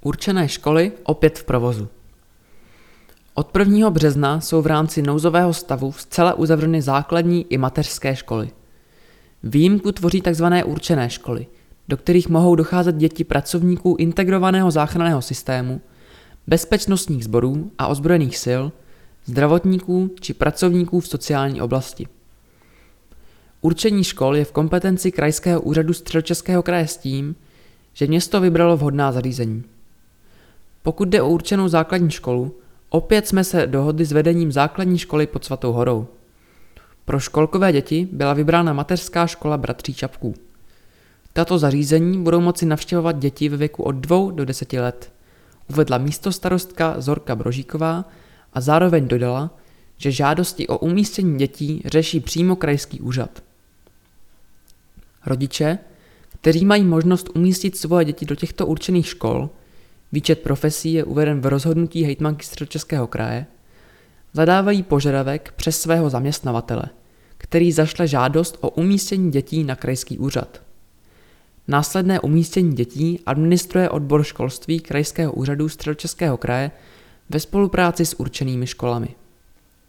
Určené školy opět v provozu. Od 1. března jsou v rámci nouzového stavu zcela uzavřeny základní i mateřské školy. Výjimku tvoří tzv. určené školy, do kterých mohou docházet děti pracovníků integrovaného záchranného systému, bezpečnostních sborů a ozbrojených sil, zdravotníků či pracovníků v sociální oblasti. Určení škol je v kompetenci Krajského úřadu Středočeského kraje s tím, že město vybralo vhodná zařízení. Pokud jde o určenou základní školu, opět jsme se dohodli s vedením základní školy pod Svatou horou. Pro školkové děti byla vybrána mateřská škola Bratří Čapků. Tato zařízení budou moci navštěvovat děti ve věku od 2 do 10 let. Uvedla místo starostka Zorka Brožíková a zároveň dodala, že žádosti o umístění dětí řeší přímo krajský úřad. Rodiče, kteří mají možnost umístit svoje děti do těchto určených škol, výčet profesí je uveden v rozhodnutí hejtmanky Středočeského kraje, zadávají požadavek přes svého zaměstnavatele, který zašle žádost o umístění dětí na krajský úřad. Následné umístění dětí administruje odbor školství Krajského úřadu Středočeského kraje ve spolupráci s určenými školami.